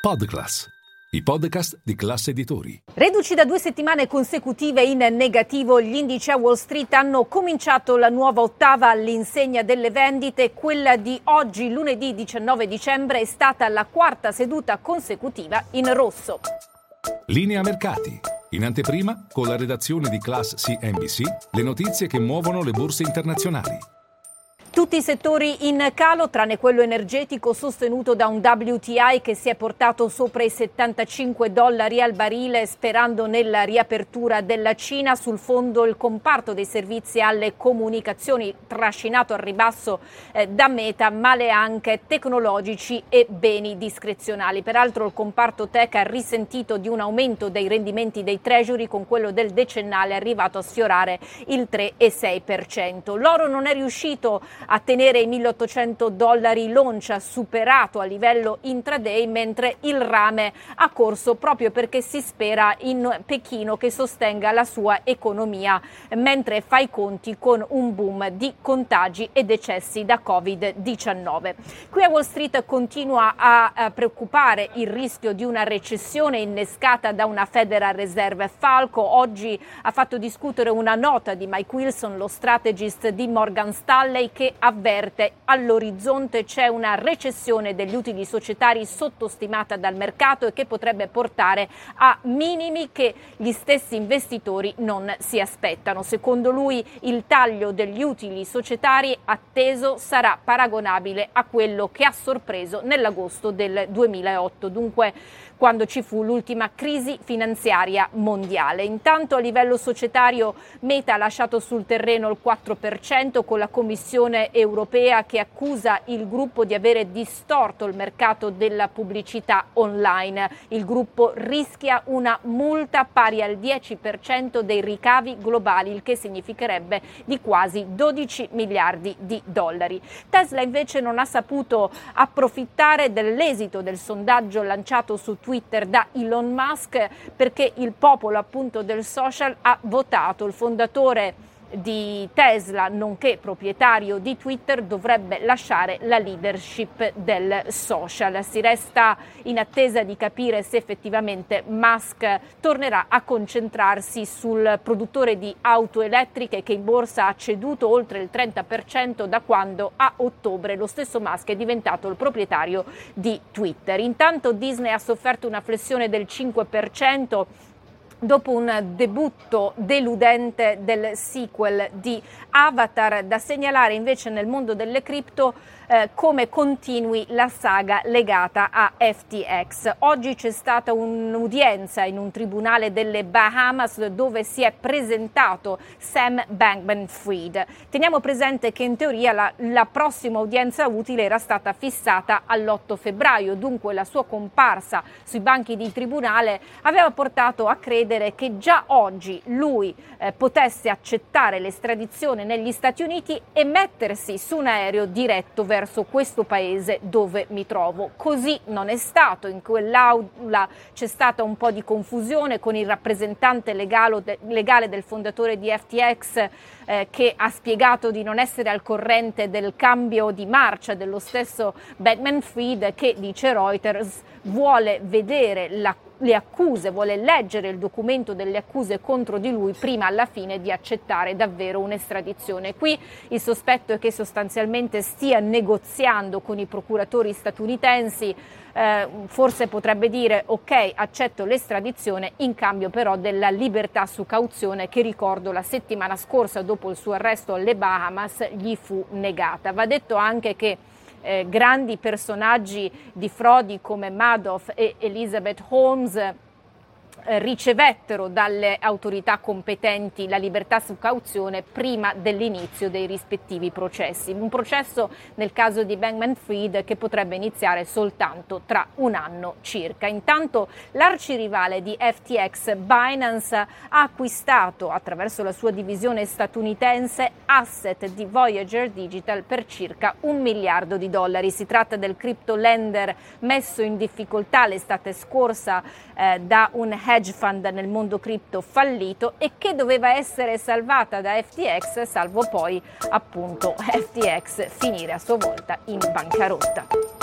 Podclass, i podcast di classe editori. Reduci da due settimane consecutive in negativo, gli indici a Wall Street hanno cominciato la nuova ottava all'insegna delle vendite. Quella di oggi, lunedì 19 dicembre, è stata la quarta seduta consecutiva in rosso. Linea mercati. In anteprima, con la redazione di Class CNBC, le notizie che muovono le borse internazionali. Tutti i settori in calo, tranne quello energetico sostenuto da un WTI che si è portato sopra i 75 dollari al barile sperando nella riapertura della Cina. Sul fondo il comparto dei servizi alle comunicazioni trascinato al ribasso eh, da Meta, male anche tecnologici e beni discrezionali. Peraltro il comparto tech ha risentito di un aumento dei rendimenti dei treasury con quello del decennale arrivato a sfiorare il 3,6%. L'oro non è riuscito a tenere i 1800 dollari l'oncia superato a livello intraday, mentre il rame ha corso proprio perché si spera in Pechino che sostenga la sua economia, mentre fa i conti con un boom di contagi e decessi da Covid-19. Qui a Wall Street continua a preoccupare il rischio di una recessione innescata da una Federal Reserve Falco. Oggi ha fatto discutere una nota di Mike Wilson, lo strategist di Morgan Stanley, che avverte all'orizzonte c'è una recessione degli utili societari sottostimata dal mercato e che potrebbe portare a minimi che gli stessi investitori non si aspettano. Secondo lui il taglio degli utili societari atteso sarà paragonabile a quello che ha sorpreso nell'agosto del 2008. Dunque quando ci fu l'ultima crisi finanziaria mondiale. Intanto a livello societario Meta ha lasciato sul terreno il 4% con la Commissione europea che accusa il gruppo di avere distorto il mercato della pubblicità online. Il gruppo rischia una multa pari al 10% dei ricavi globali, il che significherebbe di quasi 12 miliardi di dollari. Tesla invece non ha saputo approfittare dell'esito del sondaggio lanciato su Twitter da Elon Musk perché il popolo appunto del social ha votato il fondatore di Tesla, nonché proprietario di Twitter, dovrebbe lasciare la leadership del social. Si resta in attesa di capire se effettivamente Musk tornerà a concentrarsi sul produttore di auto elettriche che in borsa ha ceduto oltre il 30% da quando a ottobre lo stesso Musk è diventato il proprietario di Twitter. Intanto Disney ha sofferto una flessione del 5% dopo un debutto deludente del sequel di Avatar, da segnalare invece nel mondo delle cripto eh, come continui la saga legata a FTX. Oggi c'è stata un'udienza in un tribunale delle Bahamas dove si è presentato Sam Bankman-Fried. Teniamo presente che in teoria la, la prossima udienza utile era stata fissata all'8 febbraio, dunque la sua comparsa sui banchi di tribunale aveva portato a credere che già oggi lui eh, potesse accettare l'estradizione negli Stati Uniti e mettersi su un aereo diretto verso questo paese dove mi trovo. Così non è stato, in quell'aula c'è stata un po' di confusione con il rappresentante legale del fondatore di FTX eh, che ha spiegato di non essere al corrente del cambio di marcia dello stesso Batman Fried che, dice Reuters, vuole vedere la le accuse, vuole leggere il documento delle accuse contro di lui prima alla fine di accettare davvero un'estradizione. Qui il sospetto è che sostanzialmente stia negoziando con i procuratori statunitensi, eh, forse potrebbe dire ok accetto l'estradizione in cambio però della libertà su cauzione che ricordo la settimana scorsa dopo il suo arresto alle Bahamas gli fu negata. Va detto anche che eh, grandi personaggi di frodi come Madoff e Elizabeth Holmes ricevettero dalle autorità competenti la libertà su cauzione prima dell'inizio dei rispettivi processi. Un processo nel caso di Bankman Fried che potrebbe iniziare soltanto tra un anno circa. Intanto l'arcirivale di FTX Binance ha acquistato attraverso la sua divisione statunitense asset di Voyager Digital per circa un miliardo di dollari. Si tratta del crypto lender messo in difficoltà l'estate scorsa eh, da un hedge fund nel mondo cripto fallito e che doveva essere salvata da FTX, salvo poi appunto FTX finire a sua volta in bancarotta.